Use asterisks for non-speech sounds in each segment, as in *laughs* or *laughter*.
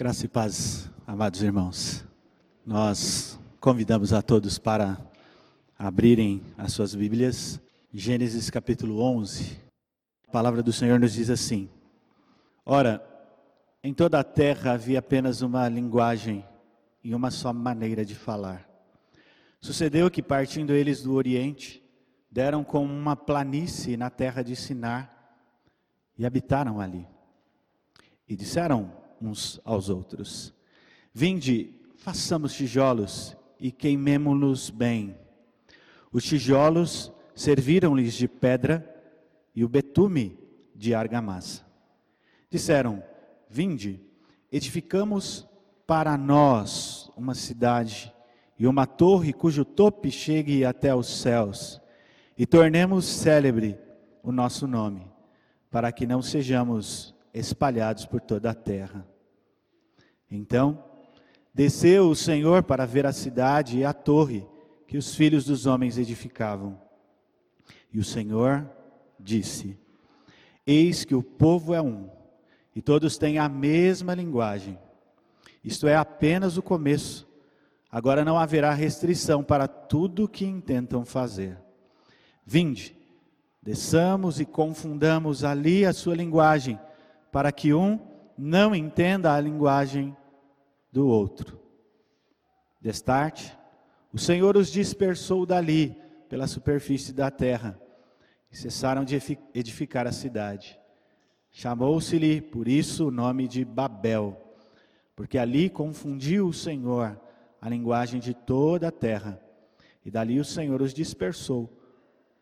Graça e paz, amados irmãos. Nós convidamos a todos para abrirem as suas Bíblias. Gênesis capítulo 11. A palavra do Senhor nos diz assim: Ora, em toda a terra havia apenas uma linguagem e uma só maneira de falar. Sucedeu que, partindo eles do Oriente, deram com uma planície na terra de Sinar e habitaram ali. E disseram uns aos outros: Vinde, façamos tijolos e queimemo-nos bem. Os tijolos serviram-lhes de pedra e o betume de argamassa. Disseram: Vinde, edificamos para nós uma cidade e uma torre cujo tope chegue até os céus, e tornemos célebre o nosso nome, para que não sejamos espalhados por toda a terra. Então, desceu o Senhor para ver a cidade e a torre que os filhos dos homens edificavam. E o Senhor disse: Eis que o povo é um, e todos têm a mesma linguagem. Isto é apenas o começo. Agora não haverá restrição para tudo o que intentam fazer. Vinde, desçamos e confundamos ali a sua linguagem, para que um não entenda a linguagem do outro. Destarte, o Senhor os dispersou dali, pela superfície da terra, e cessaram de edificar a cidade. Chamou-se-lhe, por isso, o nome de Babel, porque ali confundiu o Senhor a linguagem de toda a terra, e dali o Senhor os dispersou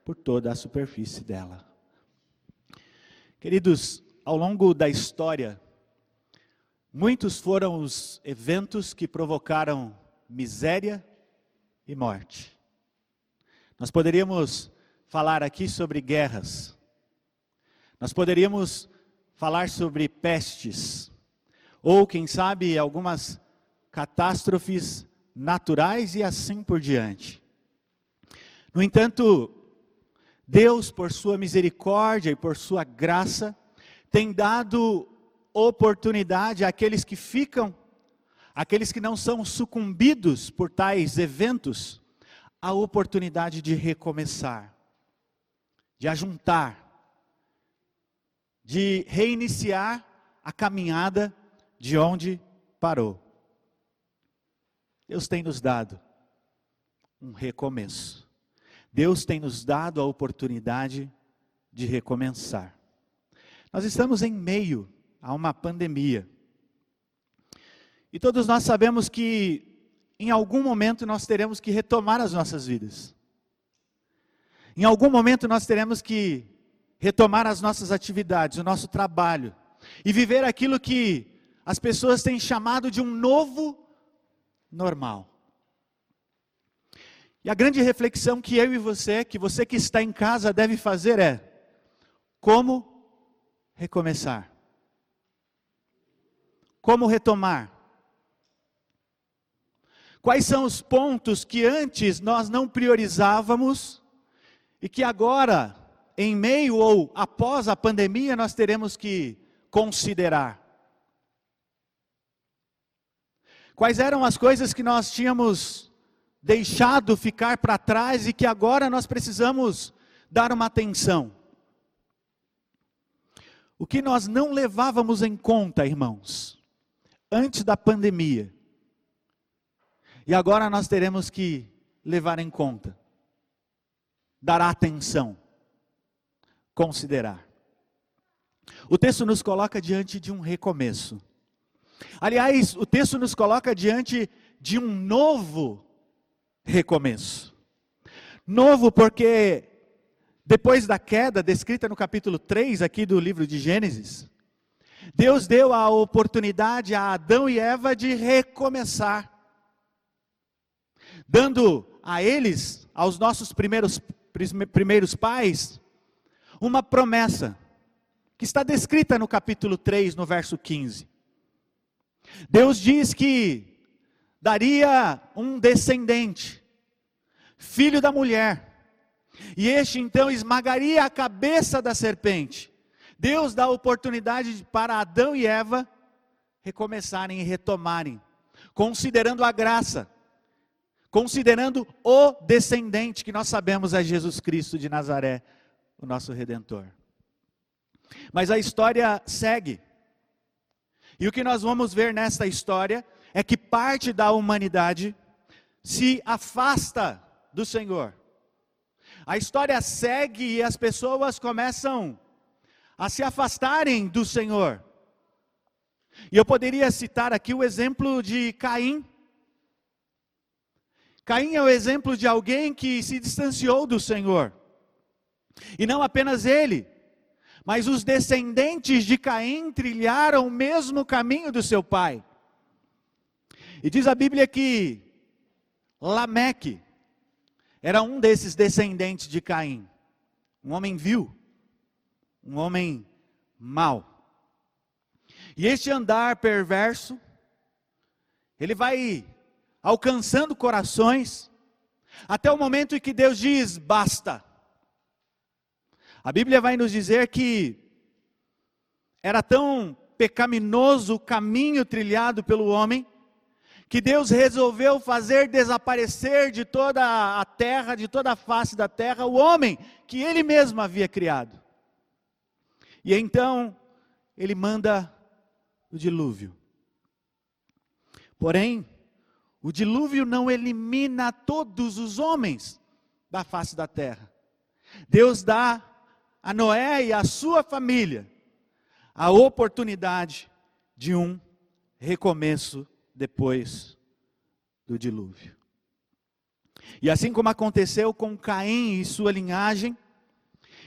por toda a superfície dela. Queridos, ao longo da história, Muitos foram os eventos que provocaram miséria e morte. Nós poderíamos falar aqui sobre guerras, nós poderíamos falar sobre pestes, ou quem sabe algumas catástrofes naturais e assim por diante. No entanto, Deus, por sua misericórdia e por sua graça, tem dado oportunidade àqueles que ficam, aqueles que não são sucumbidos por tais eventos, a oportunidade de recomeçar, de ajuntar, de reiniciar a caminhada de onde parou. Deus tem nos dado um recomeço. Deus tem nos dado a oportunidade de recomeçar. Nós estamos em meio a uma pandemia. E todos nós sabemos que em algum momento nós teremos que retomar as nossas vidas. Em algum momento nós teremos que retomar as nossas atividades, o nosso trabalho e viver aquilo que as pessoas têm chamado de um novo normal. E a grande reflexão que eu e você, que você que está em casa deve fazer é: como recomeçar? Como retomar? Quais são os pontos que antes nós não priorizávamos e que agora, em meio ou após a pandemia, nós teremos que considerar? Quais eram as coisas que nós tínhamos deixado ficar para trás e que agora nós precisamos dar uma atenção? O que nós não levávamos em conta, irmãos? Antes da pandemia. E agora nós teremos que levar em conta, dar atenção, considerar. O texto nos coloca diante de um recomeço. Aliás, o texto nos coloca diante de um novo recomeço. Novo porque depois da queda descrita no capítulo 3 aqui do livro de Gênesis, Deus deu a oportunidade a Adão e Eva de recomeçar, dando a eles, aos nossos primeiros, primeiros pais, uma promessa, que está descrita no capítulo 3, no verso 15. Deus diz que daria um descendente, filho da mulher, e este então esmagaria a cabeça da serpente Deus dá oportunidade para Adão e Eva recomeçarem e retomarem, considerando a graça, considerando o descendente que nós sabemos é Jesus Cristo de Nazaré, o nosso redentor. Mas a história segue. E o que nós vamos ver nesta história é que parte da humanidade se afasta do Senhor. A história segue e as pessoas começam a se afastarem do Senhor. E eu poderia citar aqui o exemplo de Caim. Caim é o exemplo de alguém que se distanciou do Senhor. E não apenas ele, mas os descendentes de Caim trilharam o mesmo caminho do seu pai. E diz a Bíblia que Lameque era um desses descendentes de Caim, um homem vil, um homem mau. E este andar perverso, ele vai alcançando corações, até o momento em que Deus diz: basta. A Bíblia vai nos dizer que era tão pecaminoso o caminho trilhado pelo homem, que Deus resolveu fazer desaparecer de toda a terra, de toda a face da terra, o homem que ele mesmo havia criado. E então, ele manda o dilúvio. Porém, o dilúvio não elimina todos os homens da face da terra. Deus dá a Noé e a sua família a oportunidade de um recomeço depois do dilúvio. E assim como aconteceu com Caim e sua linhagem,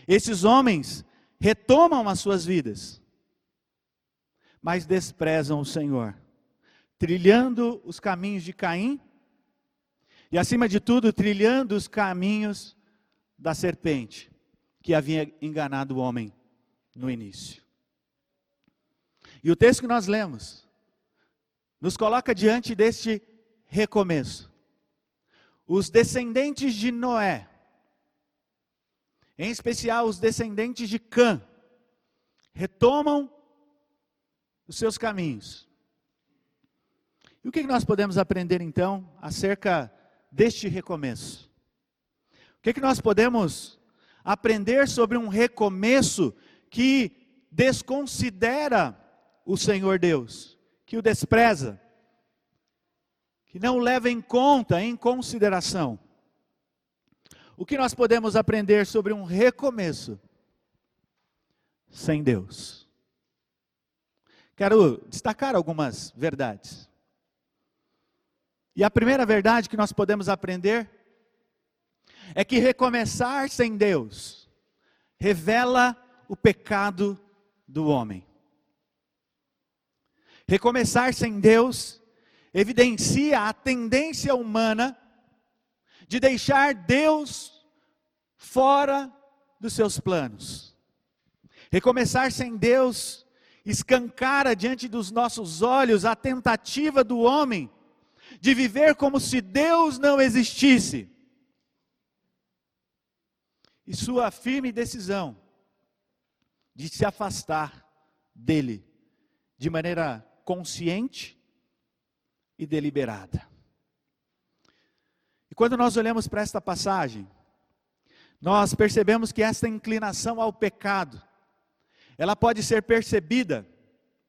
esses homens retomam as suas vidas, mas desprezam o Senhor, trilhando os caminhos de Caim e, acima de tudo, trilhando os caminhos da serpente que havia enganado o homem no início. E o texto que nós lemos nos coloca diante deste recomeço. Os descendentes de Noé, em especial os descendentes de Cã, retomam os seus caminhos. E o que nós podemos aprender então acerca deste recomeço? O que nós podemos aprender sobre um recomeço que desconsidera o Senhor Deus? que o despreza, que não leva em conta, em consideração. O que nós podemos aprender sobre um recomeço sem Deus? Quero destacar algumas verdades. E a primeira verdade que nós podemos aprender é que recomeçar sem Deus revela o pecado do homem. Recomeçar sem Deus evidencia a tendência humana de deixar Deus fora dos seus planos. Recomeçar sem Deus escancara diante dos nossos olhos a tentativa do homem de viver como se Deus não existisse. E sua firme decisão de se afastar dele de maneira consciente e deliberada. Quando nós olhamos para esta passagem, nós percebemos que esta inclinação ao pecado, ela pode ser percebida,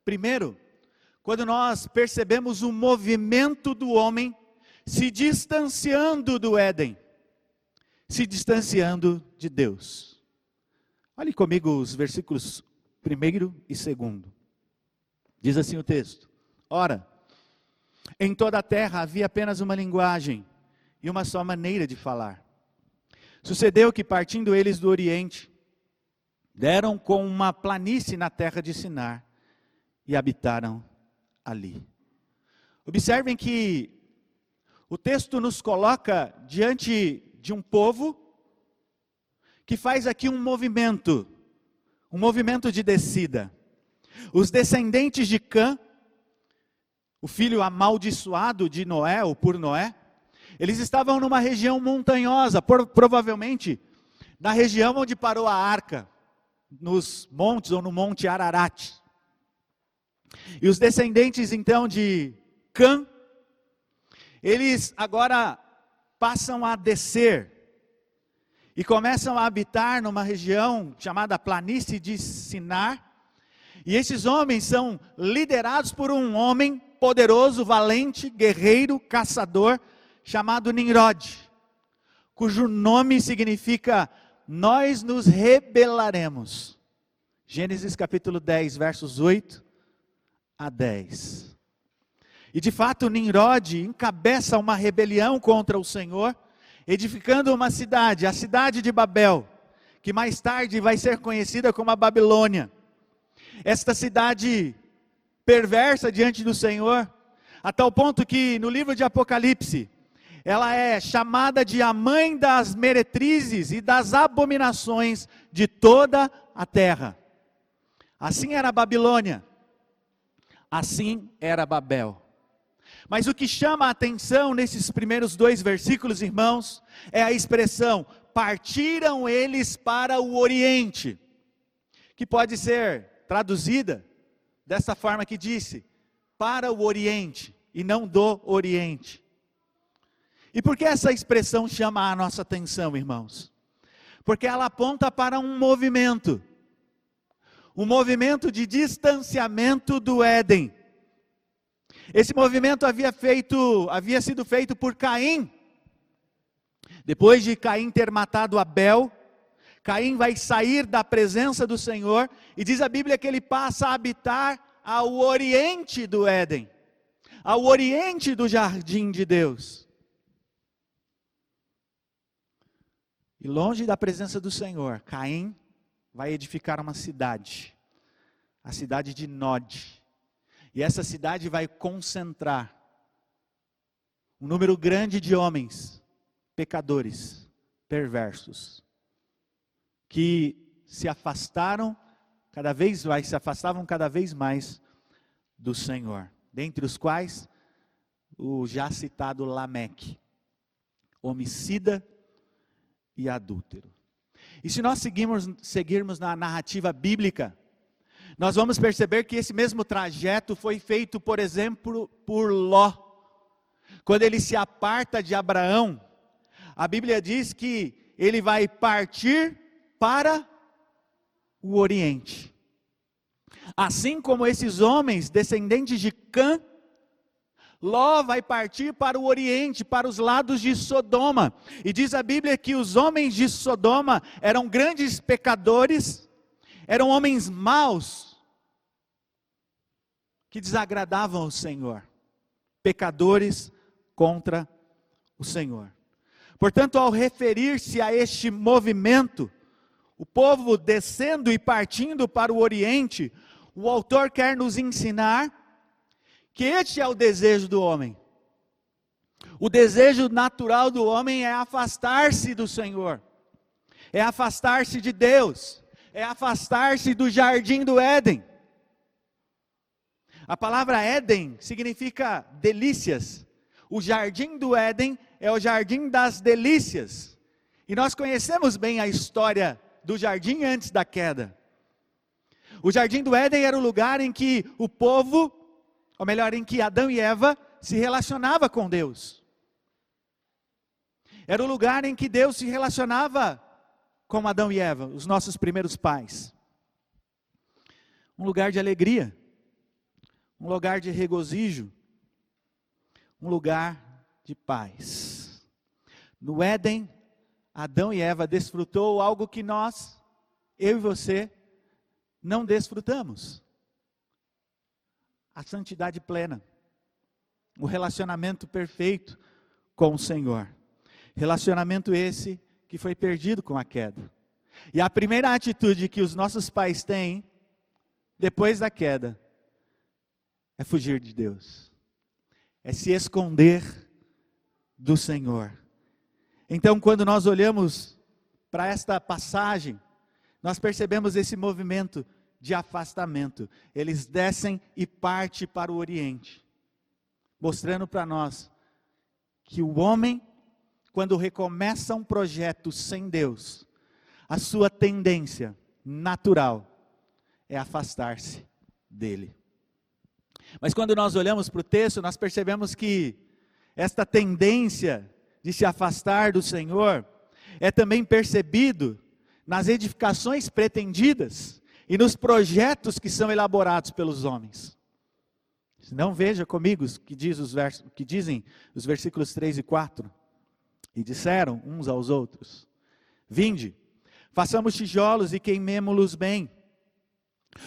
primeiro, quando nós percebemos o movimento do homem se distanciando do Éden, se distanciando de Deus. Olhe comigo os versículos primeiro e segundo. Diz assim o texto: Ora, em toda a terra havia apenas uma linguagem e uma só maneira de falar. Sucedeu que, partindo eles do Oriente, deram com uma planície na terra de Sinar e habitaram ali. Observem que o texto nos coloca diante de um povo que faz aqui um movimento, um movimento de descida. Os descendentes de Cã, o filho amaldiçoado de Noé, ou por Noé, eles estavam numa região montanhosa, por, provavelmente na região onde parou a arca, nos montes ou no monte Ararat. E os descendentes então de Cã, eles agora passam a descer e começam a habitar numa região chamada planície de Sinar. E esses homens são liderados por um homem poderoso, valente, guerreiro, caçador, chamado Nimrod, cujo nome significa nós nos rebelaremos. Gênesis capítulo 10, versos 8 a 10. E de fato, Nimrod encabeça uma rebelião contra o Senhor, edificando uma cidade, a cidade de Babel, que mais tarde vai ser conhecida como a Babilônia. Esta cidade perversa diante do Senhor, a tal ponto que no livro de Apocalipse, ela é chamada de a mãe das meretrizes e das abominações de toda a terra. Assim era a Babilônia, assim era Babel. Mas o que chama a atenção nesses primeiros dois versículos, irmãos, é a expressão: partiram eles para o Oriente, que pode ser traduzida dessa forma que disse: para o Oriente e não do Oriente. E por que essa expressão chama a nossa atenção, irmãos? Porque ela aponta para um movimento, um movimento de distanciamento do Éden. Esse movimento havia feito, havia sido feito por Caim. Depois de Caim ter matado Abel, Caim vai sair da presença do Senhor e diz a Bíblia que ele passa a habitar ao oriente do Éden, ao oriente do jardim de Deus. E longe da presença do Senhor, Caim vai edificar uma cidade, a cidade de Nod. E essa cidade vai concentrar um número grande de homens, pecadores, perversos, que se afastaram cada vez mais, se afastavam cada vez mais do Senhor. Dentre os quais o já citado Lameque, homicida e adúltero. E se nós seguirmos, seguirmos na narrativa bíblica, nós vamos perceber que esse mesmo trajeto foi feito, por exemplo, por Ló. Quando ele se aparta de Abraão, a Bíblia diz que ele vai partir para o Oriente. Assim como esses homens, descendentes de Cã, Ló vai partir para o Oriente, para os lados de Sodoma. E diz a Bíblia que os homens de Sodoma eram grandes pecadores, eram homens maus, que desagradavam o Senhor, pecadores contra o Senhor. Portanto, ao referir-se a este movimento, o povo descendo e partindo para o Oriente, o autor quer nos ensinar que este é o desejo do homem. O desejo natural do homem é afastar-se do Senhor, é afastar-se de Deus, é afastar-se do jardim do Éden. A palavra Éden significa delícias. O jardim do Éden é o jardim das delícias. E nós conhecemos bem a história do jardim antes da queda. O jardim do Éden era o lugar em que o povo ou melhor, em que Adão e Eva se relacionava com Deus. Era o lugar em que Deus se relacionava com Adão e Eva, os nossos primeiros pais. Um lugar de alegria, um lugar de regozijo, um lugar de paz. No Éden, Adão e Eva desfrutou algo que nós, eu e você, não desfrutamos a santidade plena, o relacionamento perfeito com o Senhor. Relacionamento esse que foi perdido com a queda. E a primeira atitude que os nossos pais têm depois da queda é fugir de Deus, é se esconder do Senhor. Então, quando nós olhamos para esta passagem, nós percebemos esse movimento de afastamento. Eles descem e partem para o Oriente, mostrando para nós que o homem, quando recomeça um projeto sem Deus, a sua tendência natural é afastar-se dele. Mas quando nós olhamos para o texto, nós percebemos que esta tendência de se afastar do Senhor é também percebido nas edificações pretendidas e nos projetos que são elaborados pelos homens. Não veja comigo que, diz os vers que dizem os versículos 3 e 4. E disseram uns aos outros: Vinde, façamos tijolos e queimemo-los bem.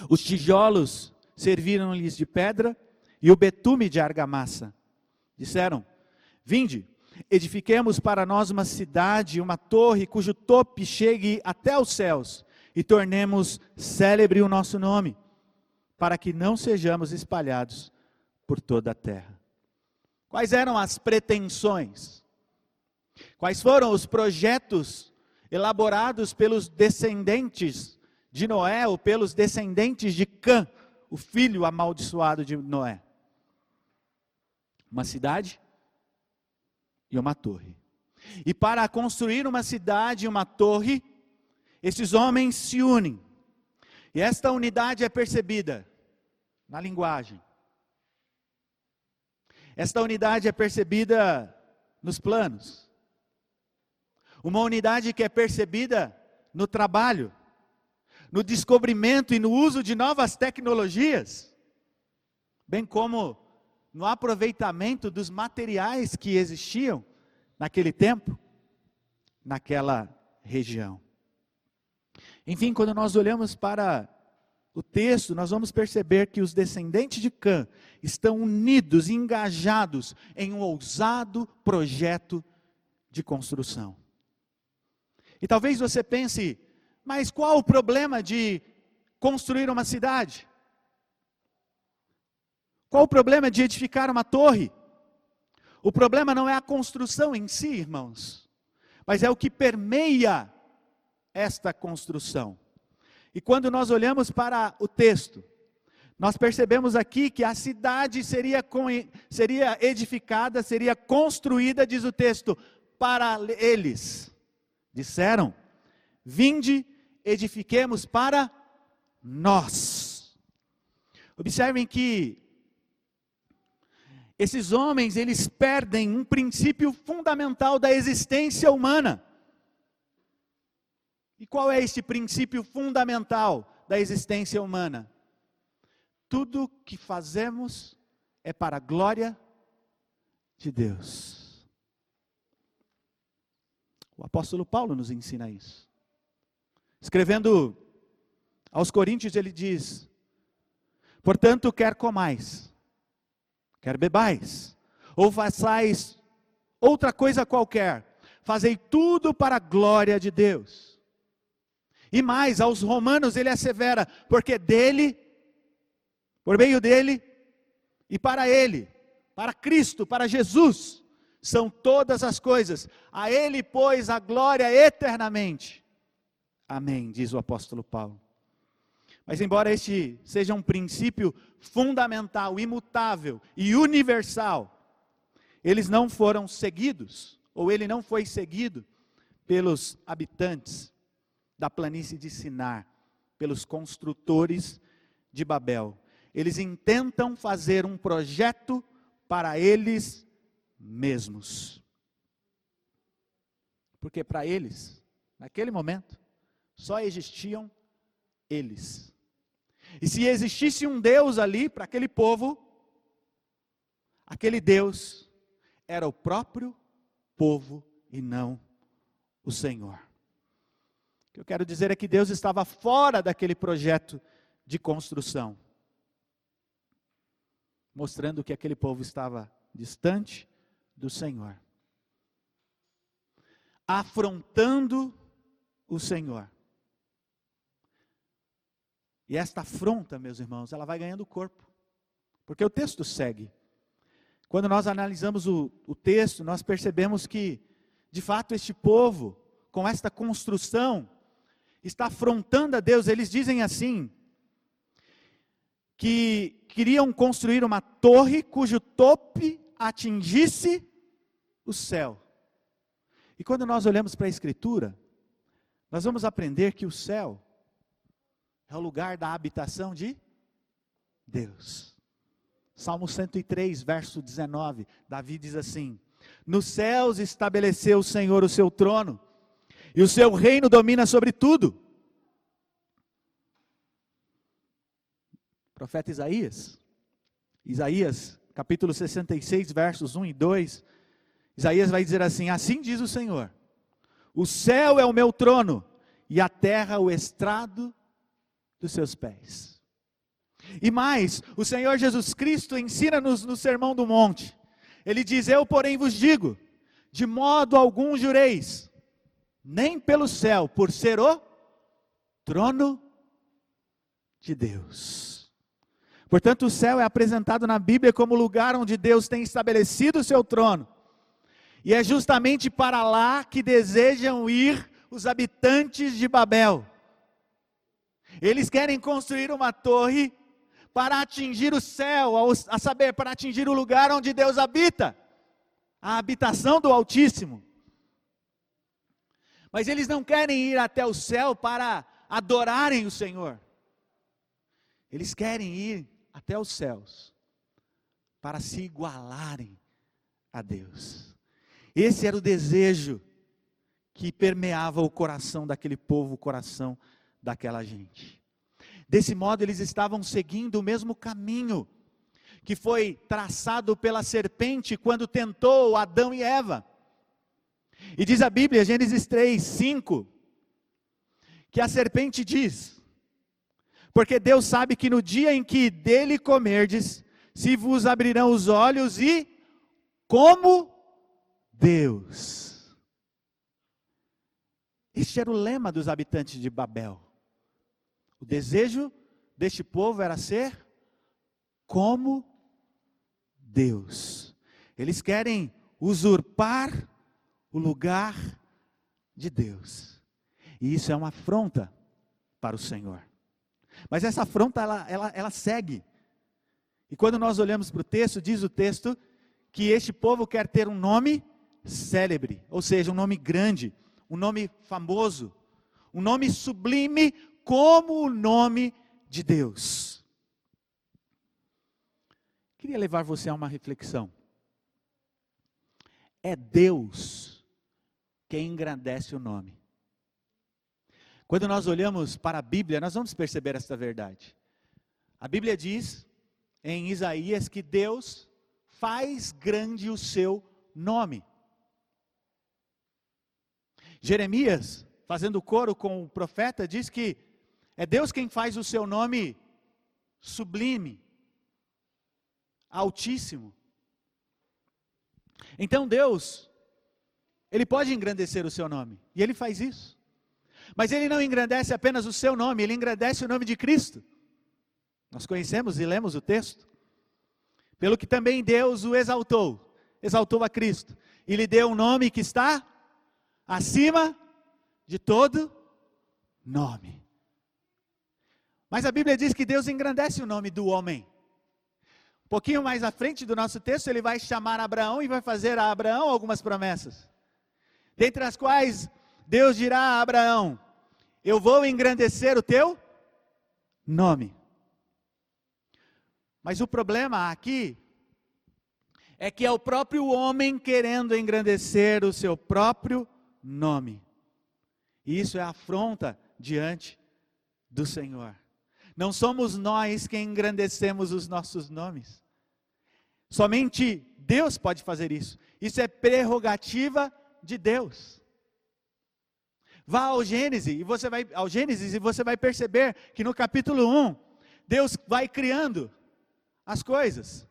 Os tijolos serviram-lhes de pedra e o betume de argamassa. Disseram: Vinde, edifiquemos para nós uma cidade, uma torre cujo tope chegue até os céus e tornemos célebre o nosso nome, para que não sejamos espalhados por toda a terra. Quais eram as pretensões? Quais foram os projetos elaborados pelos descendentes de Noé ou pelos descendentes de Cã, o filho amaldiçoado de Noé? Uma cidade e uma torre. E para construir uma cidade e uma torre, esses homens se unem. E esta unidade é percebida na linguagem. Esta unidade é percebida nos planos. Uma unidade que é percebida no trabalho, no descobrimento e no uso de novas tecnologias, bem como no aproveitamento dos materiais que existiam naquele tempo, naquela região. Enfim, quando nós olhamos para o texto, nós vamos perceber que os descendentes de Cã estão unidos, engajados em um ousado projeto de construção. E talvez você pense, mas qual o problema de construir uma cidade? Qual o problema de edificar uma torre? O problema não é a construção em si, irmãos, mas é o que permeia esta construção. E quando nós olhamos para o texto, nós percebemos aqui que a cidade seria, seria edificada, seria construída, diz o texto, para eles. Disseram: Vinde, edifiquemos para nós. Observem que esses homens, eles perdem um princípio fundamental da existência humana. E qual é esse princípio fundamental da existência humana? Tudo que fazemos é para a glória de Deus. O apóstolo Paulo nos ensina isso. Escrevendo aos Coríntios, ele diz: Portanto, quer comais, quer bebais, ou façais outra coisa qualquer, fazei tudo para a glória de Deus. E mais, aos romanos ele assevera, porque dele, por meio dele e para ele, para Cristo, para Jesus, são todas as coisas. A ele, pois, a glória eternamente. Amém, diz o apóstolo Paulo. Mas, embora este seja um princípio fundamental, imutável e universal, eles não foram seguidos, ou ele não foi seguido pelos habitantes da planície de Sinar, pelos construtores de Babel. Eles intentam fazer um projeto para eles mesmos. Porque para eles, naquele momento, só existiam eles. E se existisse um Deus ali para aquele povo, aquele Deus era o próprio povo e não o Senhor. Que eu quero dizer é que Deus estava fora daquele projeto de construção, mostrando que aquele povo estava distante do Senhor, afrontando o Senhor. E esta afronta, meus irmãos, ela vai ganhando corpo. Porque o texto segue. Quando nós analisamos o, o texto, nós percebemos que, de fato, este povo, com esta construção, está afrontando a Deus. Eles dizem assim: que queriam construir uma torre cujo tope atingisse o céu. E quando nós olhamos para a Escritura, nós vamos aprender que o céu é o lugar da habitação de Deus. Salmo 103, verso 19, Davi diz assim: Nos céus estabeleceu o Senhor o seu trono, e o seu reino domina sobre tudo. Profeta Isaías, Isaías, capítulo 66, versos 1 e 2, Isaías vai dizer assim: Assim diz o Senhor: O céu é o meu trono, e a terra o estrado dos seus pés. E mais, o Senhor Jesus Cristo ensina-nos no Sermão do Monte. Ele diz: Eu, porém, vos digo, de modo algum jureis, nem pelo céu, por ser o trono de Deus. Portanto, o céu é apresentado na Bíblia como lugar onde Deus tem estabelecido o seu trono. E é justamente para lá que desejam ir os habitantes de Babel. Eles querem construir uma torre para atingir o céu, a saber, para atingir o lugar onde Deus habita, a habitação do Altíssimo. Mas eles não querem ir até o céu para adorarem o Senhor. Eles querem ir até os céus para se igualarem a Deus. Esse era o desejo que permeava o coração daquele povo, o coração daquela gente. Desse modo, eles estavam seguindo o mesmo caminho que foi traçado pela serpente quando tentou Adão e Eva. E diz a Bíblia, Gênesis 3, 5, que a serpente diz: Porque Deus sabe que no dia em que dele comerdes, se vos abrirão os olhos e como Deus. Este era o lema dos habitantes de Babel. O desejo deste povo era ser como Deus. Eles querem usurpar o lugar de Deus. E isso é uma afronta para o Senhor. Mas essa afronta, ela, ela, ela segue. E quando nós olhamos para o texto, diz o texto que este povo quer ter um nome célebre, ou seja, um nome grande, um nome famoso, um nome sublime como o nome de Deus. Queria levar você a uma reflexão. É Deus quem engrandece o nome. Quando nós olhamos para a Bíblia, nós vamos perceber esta verdade. A Bíblia diz em Isaías que Deus faz grande o seu nome. Jeremias, fazendo coro com o profeta, diz que é Deus quem faz o seu nome sublime, altíssimo. Então Deus, Ele pode engrandecer o seu nome, e Ele faz isso. Mas Ele não engrandece apenas o seu nome, Ele engrandece o nome de Cristo. Nós conhecemos e lemos o texto. Pelo que também Deus o exaltou, exaltou a Cristo, e lhe deu um nome que está acima de todo nome. Mas a Bíblia diz que Deus engrandece o nome do homem. Um pouquinho mais à frente do nosso texto, ele vai chamar Abraão e vai fazer a Abraão algumas promessas. Dentre as quais Deus dirá a Abraão: Eu vou engrandecer o teu nome. Mas o problema aqui é que é o próprio homem querendo engrandecer o seu próprio nome. E isso é afronta diante do Senhor. Não somos nós quem engrandecemos os nossos nomes. Somente Deus pode fazer isso. Isso é prerrogativa de Deus. Vá ao Gênesis e você vai ao Gênesis e você vai perceber que no capítulo 1 Deus vai criando as coisas.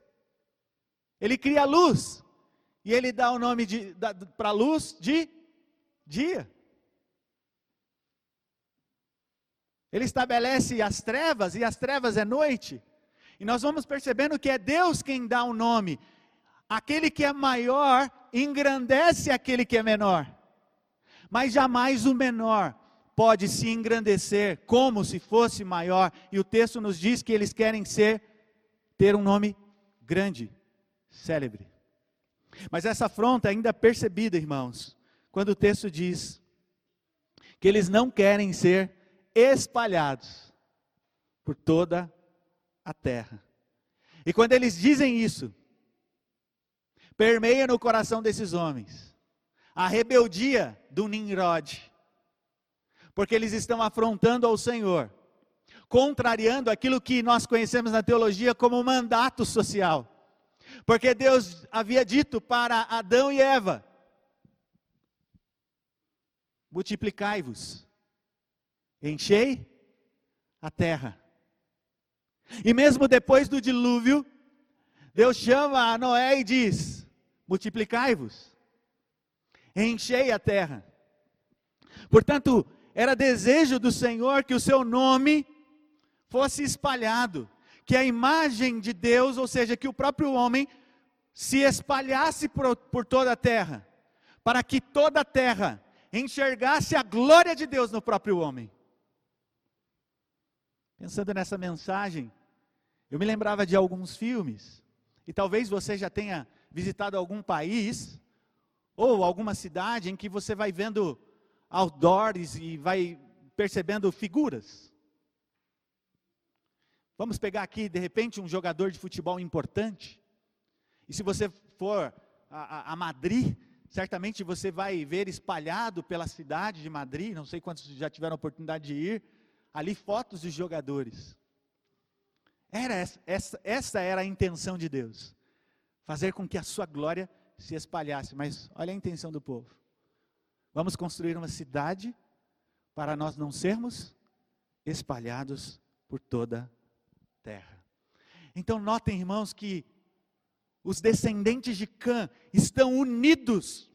Ele cria a luz e ele dá o nome para a luz de dia. Ele estabelece as trevas, e as trevas é noite. E nós vamos percebendo que é Deus quem dá o nome. Aquele que é maior engrandece aquele que é menor. Mas jamais o menor pode se engrandecer como se fosse maior. E o texto nos diz que eles querem ser ter um nome grande, célebre. Mas essa afronta ainda é percebida, irmãos, quando o texto diz que eles não querem ser espalhados por toda a terra. E quando eles dizem isso, permeia no coração desses homens a rebeldia do Nimrod, porque eles estão afrontando ao Senhor, contrariando aquilo que nós conhecemos na teologia como mandato social. Porque Deus havia dito para Adão e Eva: multiplicai-vos, enchei a terra. E mesmo depois do dilúvio, Deus chama a Noé e diz: multiplicai-vos, enchei a terra. Portanto, era desejo do Senhor que o seu nome fosse espalhado, que a imagem de Deus, ou seja, que o próprio homem, se espalhasse por, por toda a terra, para que toda a terra enxergasse a glória de Deus no próprio homem. Pensando nessa mensagem, eu me lembrava de alguns filmes, e talvez você já tenha visitado algum país, ou alguma cidade em que você vai vendo outdoors e vai percebendo figuras. Vamos pegar aqui, de repente, um jogador de futebol importante. E se você for a, a, a, Madrid, certamente você vai ver espalhado pela cidade de Madrid, não sei quantos já tiveram a oportunidade de ir, ali fotos de jogadores. Era essa, essa, essa era a intenção de Deus. Fazer com que a sua glória se espalhasse. Mas olha a intenção do povo. Vamos construir uma cidade para nós não sermos espalhados por toda a terra. Então, notem, irmãos, que os descendentes de Cã estão unidos,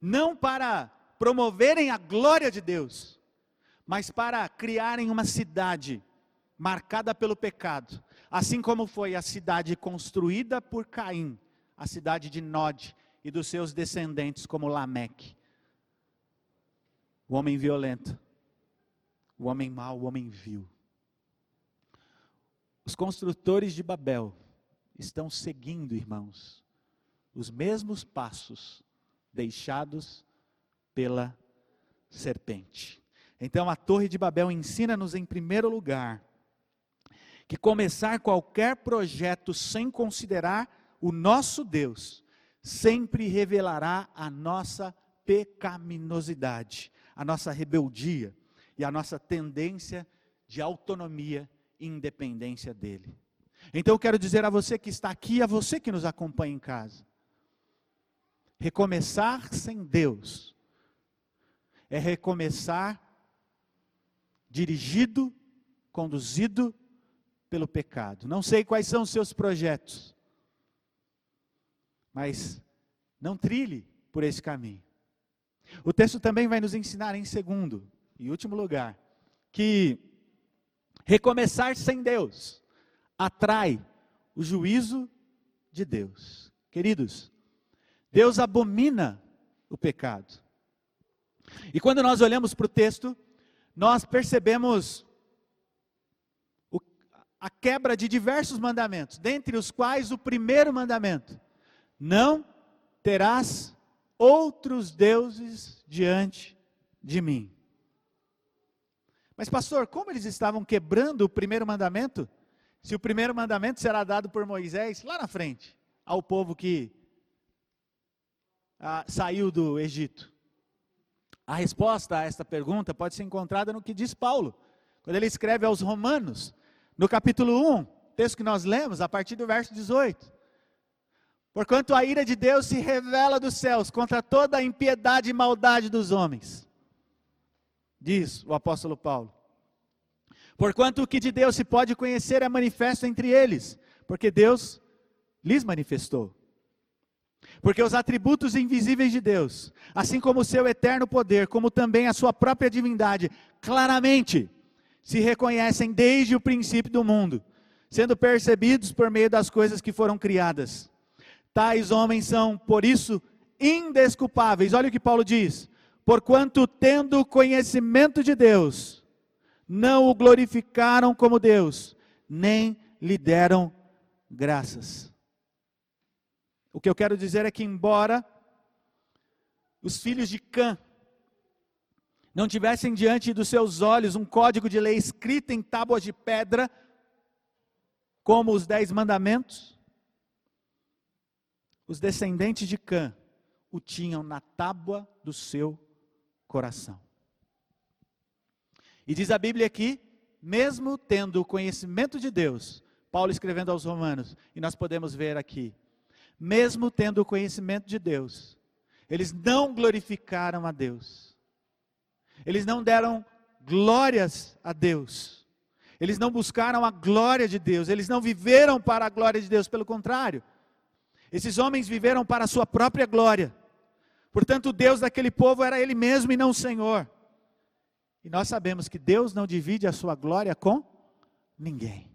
não para promoverem a glória de Deus, mas para criarem uma cidade marcada pelo pecado, assim como foi a cidade construída por Caim, a cidade de Nod e dos seus descendentes, como Lameque. O homem violento, o homem mau, o homem vil. Os construtores de Babel estão seguindo, irmãos, os mesmos passos deixados pela serpente. Então a Torre de Babel ensina-nos, em primeiro lugar, que começar qualquer projeto sem considerar o nosso Deus sempre revelará a nossa pecaminosidade, a nossa rebeldia e a nossa tendência de autonomia e independência dele. Então eu quero dizer a você que está aqui, a você que nos acompanha em casa, recomeçar sem Deus é recomeçar dirigido, conduzido pelo pecado. Não sei quais são os seus projetos, mas não trilhe por esse caminho. O texto também vai nos ensinar, em segundo e último lugar, que recomeçar sem Deus atrai o juízo de Deus. Queridos, Deus abomina o pecado. E quando nós olhamos para o texto, nós percebemos a quebra de diversos mandamentos, dentre os quais o primeiro mandamento: não terás outros deuses diante de mim. Mas, pastor, como eles estavam quebrando o primeiro mandamento? Se o primeiro mandamento será dado por Moisés lá na frente, ao povo que ah, saiu do Egito. A resposta a esta pergunta pode ser encontrada no que diz Paulo, quando ele escreve aos Romanos, no capítulo 1, texto que nós lemos, a partir do verso 18. Porquanto a ira de Deus se revela dos céus contra toda a impiedade e maldade dos homens, diz o apóstolo Paulo. Porquanto o que de Deus se pode conhecer é manifesto entre eles, porque Deus lhes manifestou. Porque os atributos invisíveis de Deus, assim como o seu eterno poder, como também a sua própria divindade, claramente se reconhecem desde o princípio do mundo, sendo percebidos por meio das coisas que foram criadas Tais homens são, por isso, indesculpáveis. Olha o que Paulo diz: porquanto, tendo conhecimento de Deus, não o glorificaram como Deus, nem lhe deram graças. O que eu quero dizer é que, embora os filhos de Cã não tivessem diante dos seus olhos um código de lei escrito em tábuas de pedra, como os dez mandamentos, os descendentes de Cã o tinham na tábua do seu coração. E diz a Bíblia aqui, mesmo tendo o conhecimento de Deus, Paulo escrevendo aos Romanos, e nós podemos ver aqui, mesmo tendo o conhecimento de Deus, eles não glorificaram a Deus, eles não deram glórias a Deus, eles não buscaram a glória de Deus, eles não viveram para a glória de Deus, pelo contrário, esses homens viveram para a sua própria glória. Portanto, o Deus daquele povo era ele mesmo e não o Senhor. E nós sabemos que Deus não divide a sua glória com ninguém.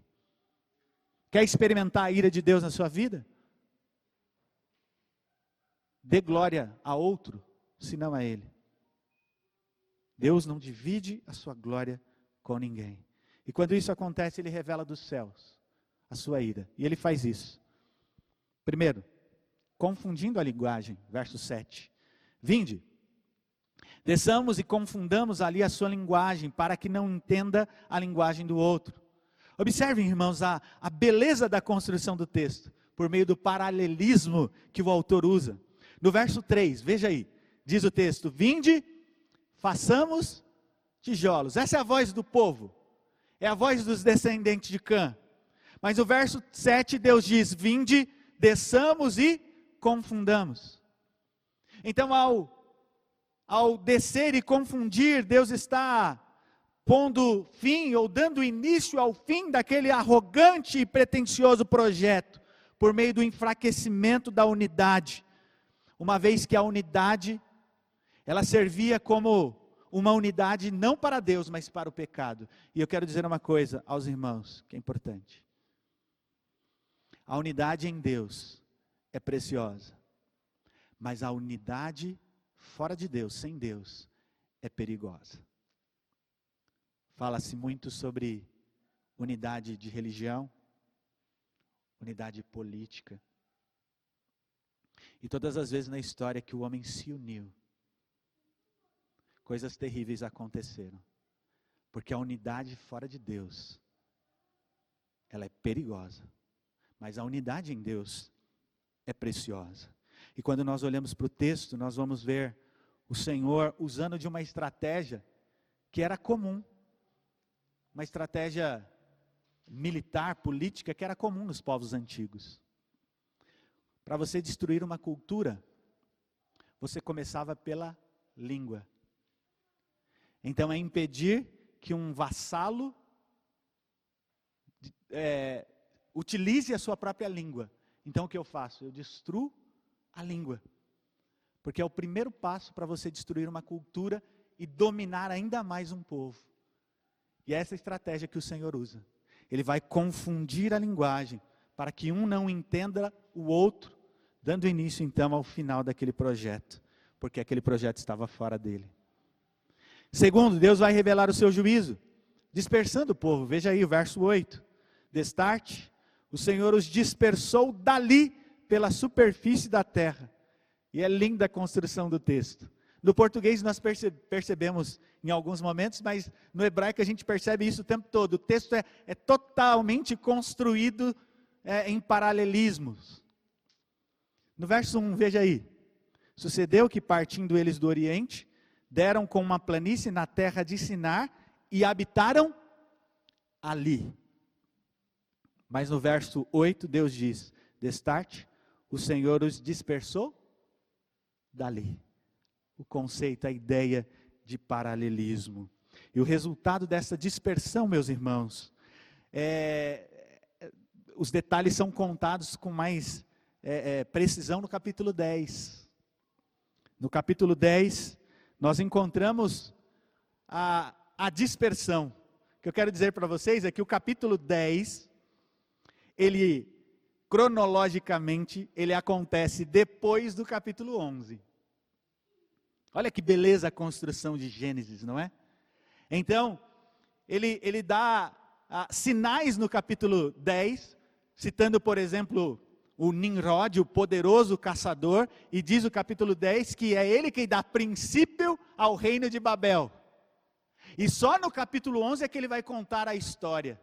Quer experimentar a ira de Deus na sua vida? Dê glória a outro, senão a Ele. Deus não divide a sua glória com ninguém. E quando isso acontece, Ele revela dos céus a sua ira. E Ele faz isso. Primeiro, confundindo a linguagem, verso 7. Vinde, desçamos e confundamos ali a sua linguagem, para que não entenda a linguagem do outro. Observem, irmãos, a, a beleza da construção do texto, por meio do paralelismo que o autor usa. No verso 3, veja aí, diz o texto: Vinde, façamos tijolos. Essa é a voz do povo, é a voz dos descendentes de Cã. Mas no verso 7, Deus diz: Vinde, desçamos e confundamos. Então, ao, ao descer e confundir, Deus está pondo fim ou dando início ao fim daquele arrogante e pretensioso projeto, por meio do enfraquecimento da unidade, uma vez que a unidade ela servia como uma unidade não para Deus, mas para o pecado. E eu quero dizer uma coisa aos irmãos, que é importante. A unidade em Deus é preciosa. Mas a unidade fora de Deus, sem Deus, é perigosa. Fala-se muito sobre unidade de religião, unidade política. E todas as vezes na história que o homem se uniu, coisas terríveis aconteceram. Porque a unidade fora de Deus, ela é perigosa. Mas a unidade em Deus é preciosa. E quando nós olhamos para o texto, nós vamos ver o Senhor usando de uma estratégia que era comum, uma estratégia militar, política, que era comum nos povos antigos. Para você destruir uma cultura, você começava pela língua. Então é impedir que um vassalo é, utilize a sua própria língua. Então o que eu faço? Eu destruo a língua. Porque é o primeiro passo para você destruir uma cultura e dominar ainda mais um povo. E é essa estratégia que o Senhor usa. Ele vai confundir a linguagem para que um não entenda o outro, dando início então ao final daquele projeto, porque aquele projeto estava fora dele. Segundo, Deus vai revelar o seu juízo, dispersando o povo. Veja aí o verso 8. Destarte, o Senhor os dispersou dali pela superfície da terra. E é linda a construção do texto. No português nós percebemos em alguns momentos, mas no hebraico a gente percebe isso o tempo todo. O texto é, é totalmente construído é, em paralelismos. No verso 1, veja aí. Sucedeu que partindo eles do Oriente, deram com uma planície na terra de Sinar e habitaram ali. Mas no verso 8, Deus diz: Destarte, o Senhor os dispersou dali. O conceito, a ideia de paralelismo. E o resultado dessa dispersão, meus irmãos, é, os detalhes são contados com mais é, é, precisão no capítulo 10. No capítulo 10, nós encontramos a, a dispersão. O que eu quero dizer para vocês é que o capítulo 10, ele cronologicamente, ele acontece depois do capítulo 11. Olha que beleza a construção de Gênesis, não é? Então, ele, ele dá ah, sinais no capítulo 10, citando, por exemplo, o Nimrod, o poderoso caçador, e diz o capítulo 10 que é ele quem dá princípio ao reino de Babel. E só no capítulo 11 é que ele vai contar a história.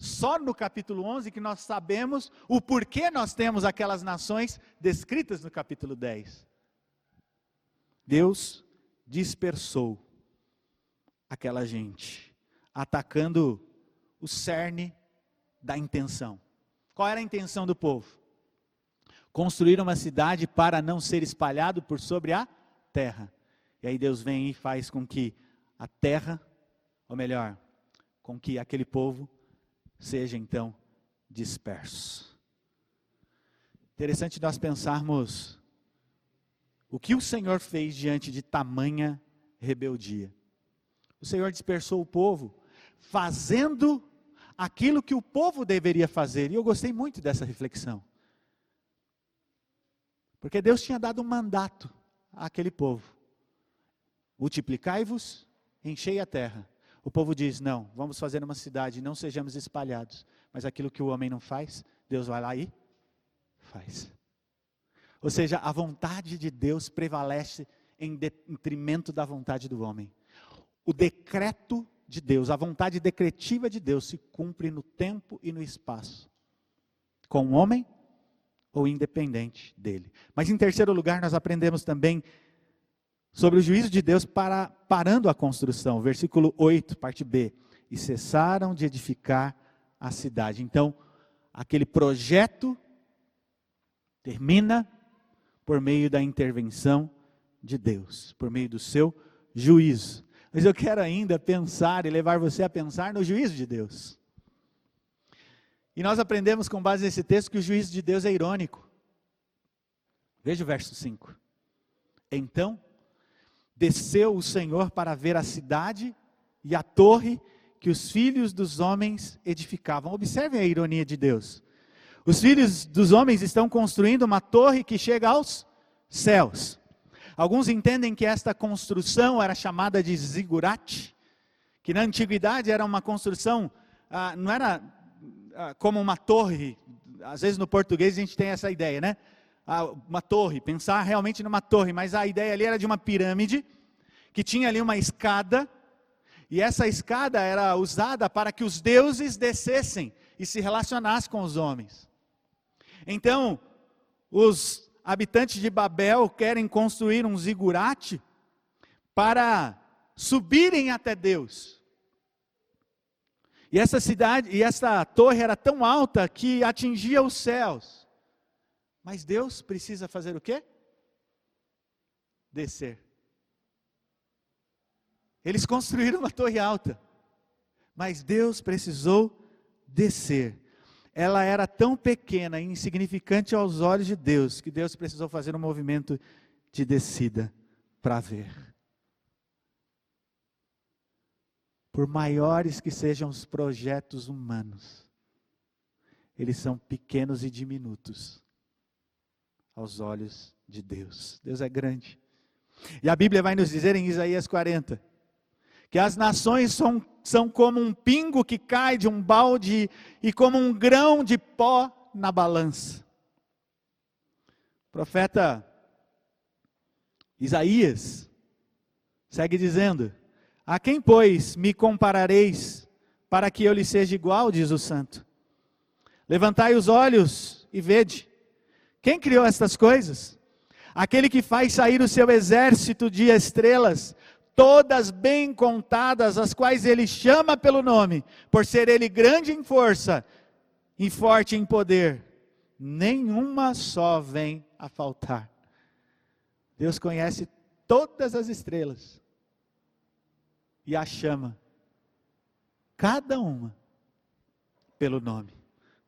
Só no capítulo 11 que nós sabemos o porquê nós temos aquelas nações descritas no capítulo 10. Deus dispersou aquela gente, atacando o cerne da intenção. Qual era a intenção do povo? Construir uma cidade para não ser espalhado por sobre a terra. E aí Deus vem e faz com que a terra, ou melhor, com que aquele povo seja então disperso. Interessante nós pensarmos o que o Senhor fez diante de tamanha rebeldia. O Senhor dispersou o povo, fazendo aquilo que o povo deveria fazer. E eu gostei muito dessa reflexão. Porque Deus tinha dado um mandato àquele povo: multiplicai-vos, enchei a terra. O povo diz: não, vamos fazer uma cidade, não sejamos espalhados. Mas aquilo que o homem não faz, Deus vai lá e faz. Ou seja, a vontade de Deus prevalece em detrimento da vontade do homem. O decreto de Deus, a vontade decretiva de Deus se cumpre no tempo e no espaço, com o homem ou independente dele. Mas em terceiro lugar, nós aprendemos também sobre o juízo de Deus para parando a construção, versículo 8, parte B. E cessaram de edificar a cidade. Então, aquele projeto termina por meio da intervenção de Deus, por meio do seu juízo. Mas eu quero ainda pensar e levar você a pensar no juízo de Deus. E nós aprendemos com base nesse texto que o juízo de Deus é irônico. Veja o verso 5. Então desceu o Senhor para ver a cidade e a torre que os filhos dos homens edificavam. Observem a ironia de Deus. Os filhos dos homens estão construindo uma torre que chega aos céus. Alguns entendem que esta construção era chamada de zigurate, que na antiguidade era uma construção, ah, não era ah, como uma torre, às vezes no português a gente tem essa ideia, né? Ah, uma torre, pensar realmente numa torre, mas a ideia ali era de uma pirâmide, que tinha ali uma escada, e essa escada era usada para que os deuses descessem e se relacionassem com os homens. Então, os habitantes de Babel querem construir um zigurate para subirem até Deus. E essa cidade, e essa torre era tão alta que atingia os céus. Mas Deus precisa fazer o quê? Descer. Eles *laughs* construíram uma torre alta, mas Deus precisou descer ela era tão pequena e insignificante aos olhos de Deus, que Deus precisou fazer um movimento de descida para ver. Por maiores que sejam os projetos humanos, eles são pequenos e diminutos aos olhos de Deus. Deus é grande. E a Bíblia vai nos dizer em Isaías 40 que as nações são, são como um pingo que cai de um balde e como um grão de pó na balança. O profeta Isaías segue dizendo: A quem, pois, me comparareis para que eu lhe seja igual, diz o santo? Levantai os olhos e vede. Quem criou estas coisas? Aquele que faz sair o seu exército de estrelas todas bem contadas, as quais ele chama pelo nome, por ser ele grande em força e forte em poder, nenhuma só vem a faltar. Deus conhece todas as estrelas e a chama, cada uma, pelo nome.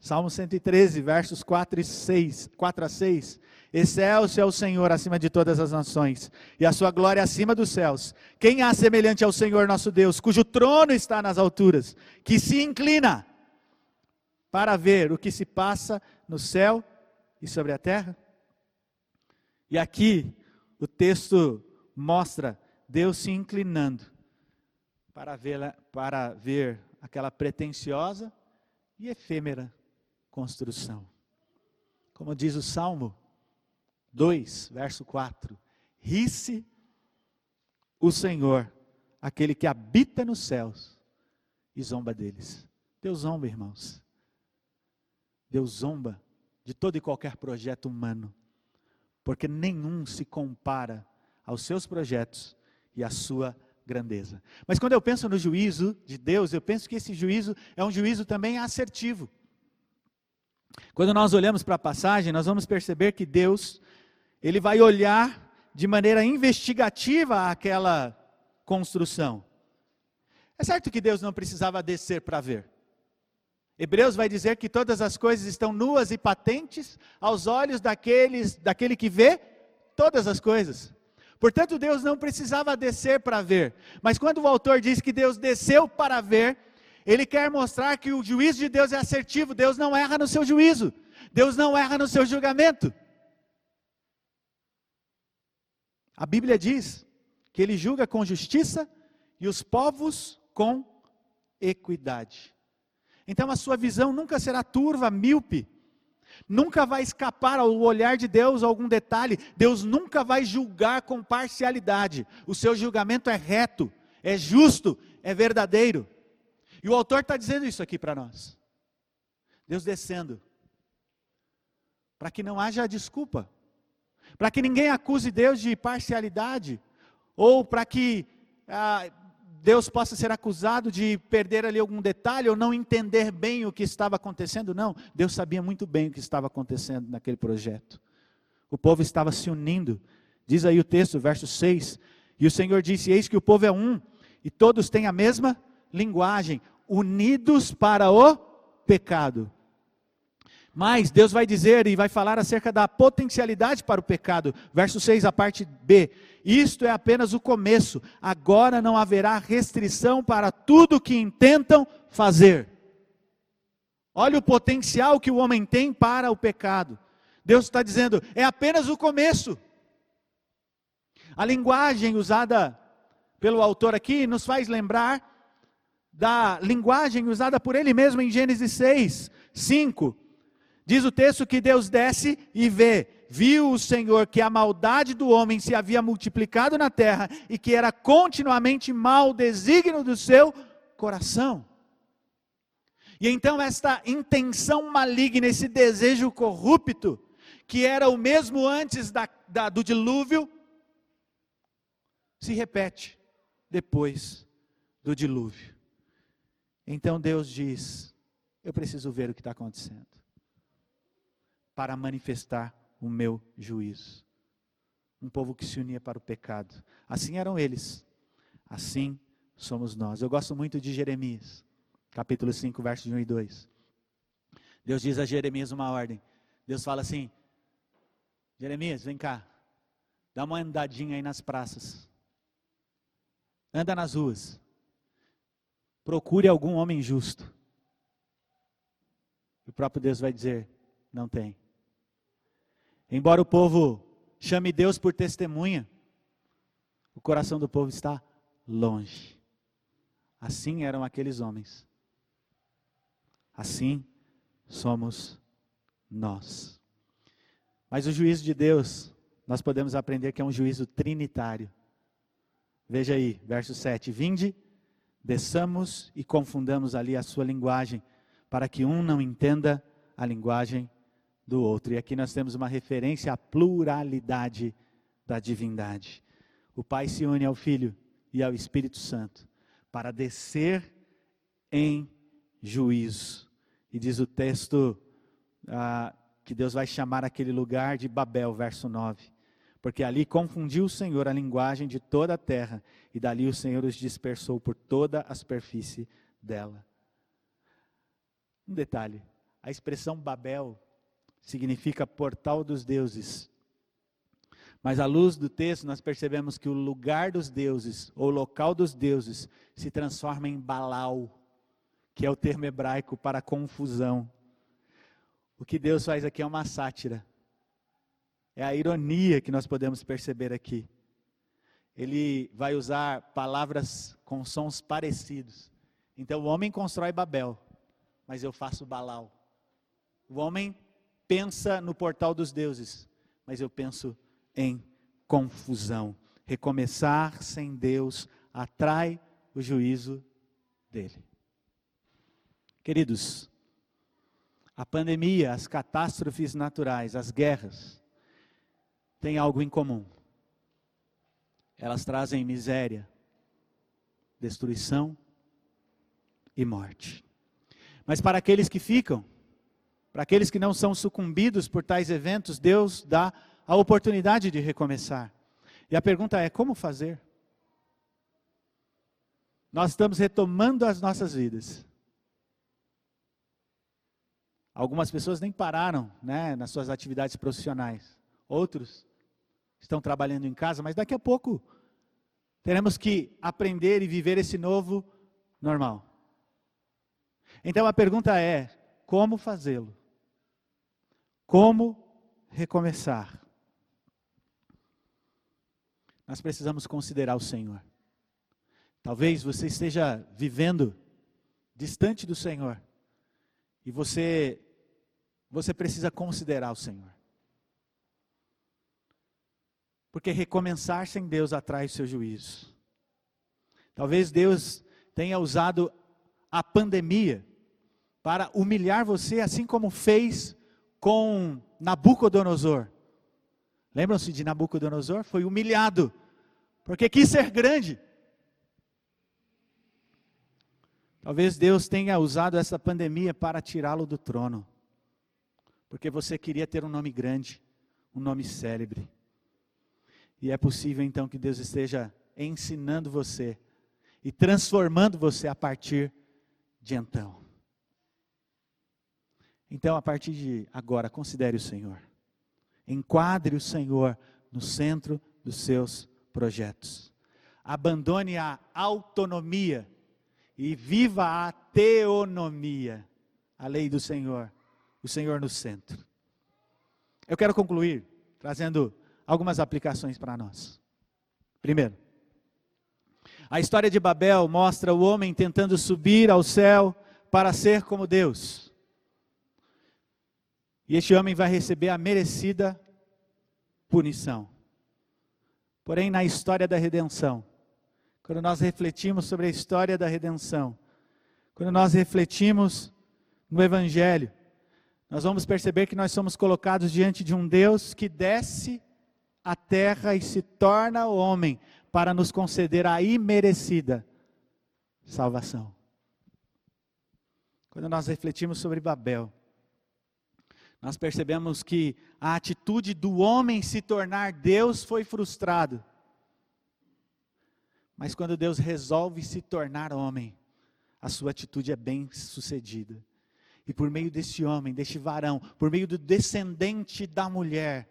Salmo 113, versos 4 e 6, 4 a 6. Excelso é o Senhor acima de todas as nações, e a sua glória acima dos céus. Quem há semelhante ao Senhor nosso Deus, cujo trono está nas alturas, que se inclina para ver o que se passa no céu e sobre a terra? E aqui o texto mostra Deus se inclinando para ver, para ver aquela pretensiosa e efêmera construção. Como diz o Salmo, 2, verso 4: Ri-se o Senhor, aquele que habita nos céus, e zomba deles. Deus zomba, irmãos. Deus zomba de todo e qualquer projeto humano, porque nenhum se compara aos seus projetos e à sua grandeza. Mas quando eu penso no juízo de Deus, eu penso que esse juízo é um juízo também assertivo. Quando nós olhamos para a passagem, nós vamos perceber que Deus, ele vai olhar de maneira investigativa aquela construção. É certo que Deus não precisava descer para ver. Hebreus vai dizer que todas as coisas estão nuas e patentes aos olhos daqueles, daquele que vê todas as coisas. Portanto, Deus não precisava descer para ver. Mas quando o autor diz que Deus desceu para ver, ele quer mostrar que o juízo de Deus é assertivo. Deus não erra no seu juízo. Deus não erra no seu julgamento. A Bíblia diz que ele julga com justiça e os povos com equidade. Então a sua visão nunca será turva, míope. Nunca vai escapar ao olhar de Deus algum detalhe. Deus nunca vai julgar com parcialidade. O seu julgamento é reto, é justo, é verdadeiro. E o autor está dizendo isso aqui para nós. Deus descendo. Para que não haja desculpa para que ninguém acuse Deus de parcialidade, ou para que ah, Deus possa ser acusado de perder ali algum detalhe ou não entender bem o que estava acontecendo. Não, Deus sabia muito bem o que estava acontecendo naquele projeto. O povo estava se unindo. Diz aí o texto, verso 6. E o Senhor disse: Eis que o povo é um, e todos têm a mesma linguagem, unidos para o pecado. Mas Deus vai dizer e vai falar acerca da potencialidade para o pecado. Verso 6, a parte B. Isto é apenas o começo. Agora não haverá restrição para tudo que intentam fazer. Olha o potencial que o homem tem para o pecado. Deus está dizendo, é apenas o começo. A linguagem usada pelo autor aqui nos faz lembrar da linguagem usada por ele mesmo em Gênesis 6, 5 Diz o texto que Deus desce e vê. Viu o Senhor que a maldade do homem se havia multiplicado na terra e que era continuamente mal desígnio do seu coração. E então, esta intenção maligna, esse desejo corrupto, que era o mesmo antes da, da, do dilúvio, se repete depois do dilúvio. Então Deus diz: Eu preciso ver o que está acontecendo para manifestar o meu juízo. Um povo que se unia para o pecado. Assim eram eles. Assim somos nós. Eu gosto muito de Jeremias, capítulo 5, versos 1 e 2. Deus diz a Jeremias uma ordem. Deus fala assim: Jeremias, vem cá. Dá uma andadinha aí nas praças. Anda nas ruas. Procure algum homem justo. O próprio Deus vai dizer: não tem. Embora o povo chame Deus por testemunha, o coração do povo está longe. Assim eram aqueles homens. Assim somos nós. Mas o juízo de Deus, nós podemos aprender que é um juízo trinitário. Veja aí, verso 7: Vinde, desçamos e confundamos ali a sua linguagem, para que um não entenda a linguagem do outro. E aqui nós temos uma referência à pluralidade da divindade. O Pai se une ao Filho e ao Espírito Santo para descer em juízo. E diz o texto ah, que Deus vai chamar aquele lugar de Babel, verso 9. Porque ali confundiu o Senhor a linguagem de toda a terra, e dali o Senhor os dispersou por toda a superfície dela. Um detalhe: a expressão Babel significa portal dos deuses. Mas à luz do texto, nós percebemos que o lugar dos deuses, ou local dos deuses, se transforma em Balau, que é o termo hebraico para confusão. O que Deus faz aqui é uma sátira. É a ironia que nós podemos perceber aqui. Ele vai usar palavras com sons parecidos. Então o homem constrói Babel, mas eu faço Balau. O homem pensa no portal dos deuses, mas eu penso em confusão. Recomeçar sem Deus atrai o juízo dele. Queridos, a pandemia, as catástrofes naturais, as guerras, têm algo em comum. Elas trazem miséria, destruição e morte. Mas para aqueles que ficam, para aqueles que não são sucumbidos por tais eventos, Deus dá a oportunidade de recomeçar. E a pergunta é: como fazer? Nós estamos retomando as nossas vidas. Algumas pessoas nem pararam né, nas suas atividades profissionais. Outros estão trabalhando em casa, mas daqui a pouco teremos que aprender e viver esse novo normal. Então a pergunta é: como fazê-lo? Como recomeçar? Nós precisamos considerar o Senhor. Talvez você esteja vivendo distante do Senhor e você você precisa considerar o Senhor. Porque recomeçar sem Deus atrai o seu juízo. Talvez Deus tenha usado a pandemia para humilhar você, assim como fez com Nabucodonosor. Lembram-se de Nabucodonosor? Foi humilhado, porque quis ser grande. Talvez Deus tenha usado essa pandemia para tirá-lo do trono, porque você queria ter um nome grande, um nome célebre. E é possível então que Deus esteja ensinando você e transformando você a partir de então. Então, a partir de agora, considere o Senhor. Enquadre o Senhor no centro dos seus projetos. Abandone a autonomia e viva a teonomia, a lei do Senhor, o Senhor no centro. Eu quero concluir trazendo algumas aplicações para nós. Primeiro, a história de Babel mostra o homem tentando subir ao céu para ser como Deus. E este homem vai receber a merecida punição. Porém, na história da redenção, quando nós refletimos sobre a história da redenção, quando nós refletimos no Evangelho, nós vamos perceber que nós somos colocados diante de um Deus que desce a terra e se torna homem para nos conceder a imerecida salvação. Quando nós refletimos sobre Babel, nós percebemos que a atitude do homem se tornar Deus foi frustrado. Mas quando Deus resolve se tornar homem, a sua atitude é bem sucedida. E por meio desse homem, deste varão, por meio do descendente da mulher,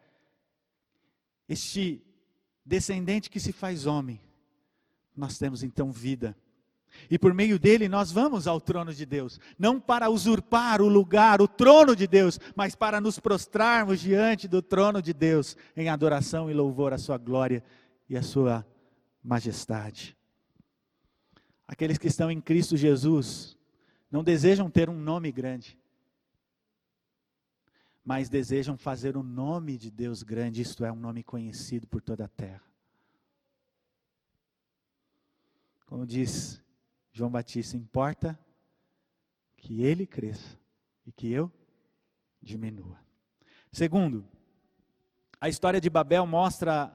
este descendente que se faz homem, nós temos então vida. E por meio dele nós vamos ao trono de Deus, não para usurpar o lugar, o trono de Deus, mas para nos prostrarmos diante do trono de Deus em adoração e louvor à sua glória e à sua majestade. Aqueles que estão em Cristo Jesus não desejam ter um nome grande, mas desejam fazer o nome de Deus grande, isto é, um nome conhecido por toda a terra. Como diz João Batista, importa que ele cresça e que eu diminua. Segundo, a história de Babel mostra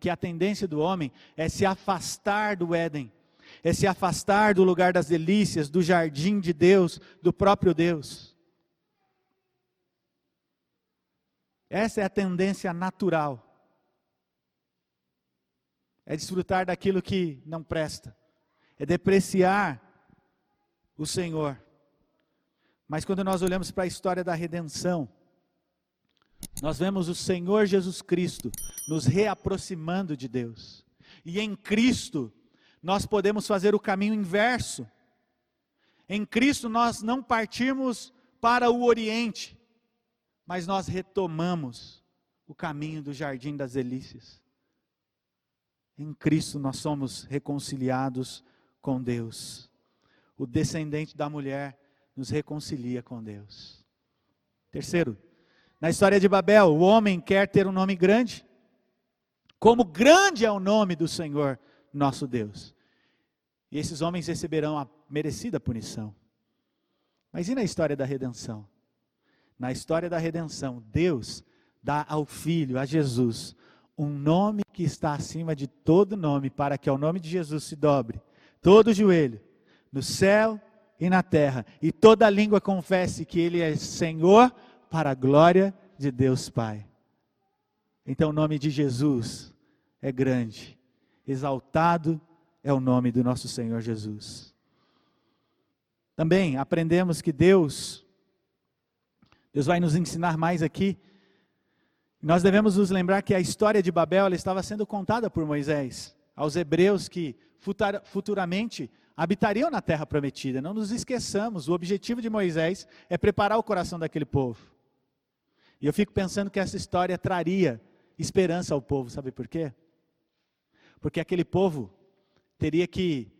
que a tendência do homem é se afastar do Éden, é se afastar do lugar das delícias, do jardim de Deus, do próprio Deus. Essa é a tendência natural. É desfrutar daquilo que não presta é depreciar o Senhor. Mas quando nós olhamos para a história da redenção, nós vemos o Senhor Jesus Cristo nos reaproximando de Deus. E em Cristo, nós podemos fazer o caminho inverso. Em Cristo, nós não partimos para o Oriente, mas nós retomamos o caminho do jardim das delícias. Em Cristo, nós somos reconciliados com Deus. O descendente da mulher nos reconcilia com Deus. Terceiro, na história de Babel, o homem quer ter um nome grande. Como grande é o nome do Senhor, nosso Deus. E esses homens receberão a merecida punição. Mas e na história da redenção? Na história da redenção, Deus dá ao Filho, a Jesus, um nome que está acima de todo nome, para que ao nome de Jesus se dobre todo joelho, no céu e na terra, e toda língua confesse que Ele é Senhor, para a glória de Deus Pai. Então o nome de Jesus é grande, exaltado é o nome do nosso Senhor Jesus. Também aprendemos que Deus, Deus vai nos ensinar mais aqui. Nós devemos nos lembrar que a história de Babel estava sendo contada por Moisés aos hebreus que futuramente habitariam na terra prometida. Não nos esqueçamos, o objetivo de Moisés é preparar o coração daquele povo. E eu fico pensando que essa história traria esperança ao povo, sabe por quê? Porque aquele povo teria que,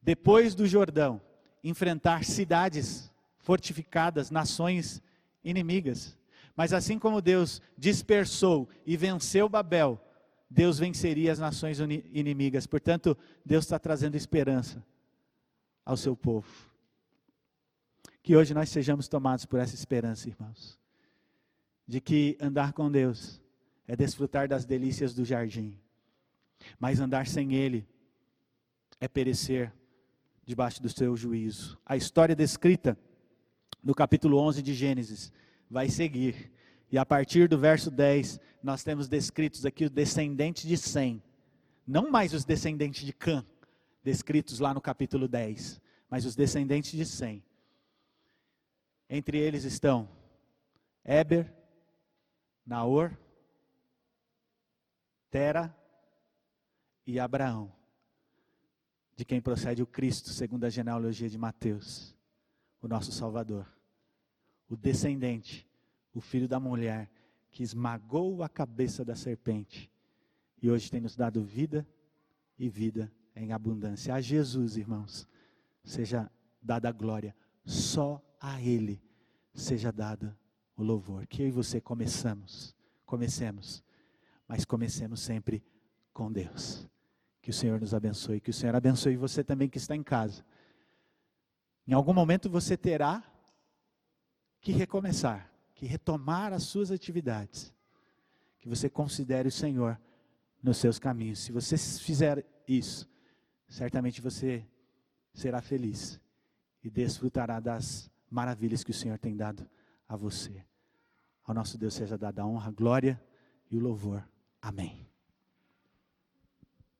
depois do Jordão, enfrentar cidades fortificadas, nações inimigas. Mas assim como Deus dispersou e venceu Babel, Deus venceria as nações inimigas. Portanto, Deus está trazendo esperança ao seu povo. Que hoje nós sejamos tomados por essa esperança, irmãos. De que andar com Deus é desfrutar das delícias do jardim. Mas andar sem Ele é perecer debaixo do seu juízo. A história descrita no capítulo 11 de Gênesis vai seguir. E a partir do verso 10, nós temos descritos aqui os descendentes de Sem. Não mais os descendentes de Cã, descritos lá no capítulo 10, mas os descendentes de Sem. Entre eles estão Eber, Naor, Tera e Abraão de quem procede o Cristo, segundo a genealogia de Mateus, o nosso Salvador. O descendente, o filho da mulher, que esmagou a cabeça da serpente e hoje tem nos dado vida e vida em abundância. A Jesus, irmãos, seja dada a glória, só a Ele seja dada o louvor. Que eu e você começamos, comecemos, mas comecemos sempre com Deus. Que o Senhor nos abençoe, que o Senhor abençoe você também que está em casa. Em algum momento você terá que recomeçar, que retomar as suas atividades. Que você considere o Senhor nos seus caminhos. Se você fizer isso, certamente você será feliz e desfrutará das maravilhas que o Senhor tem dado a você. Ao nosso Deus seja dada a honra, a glória e o louvor. Amém.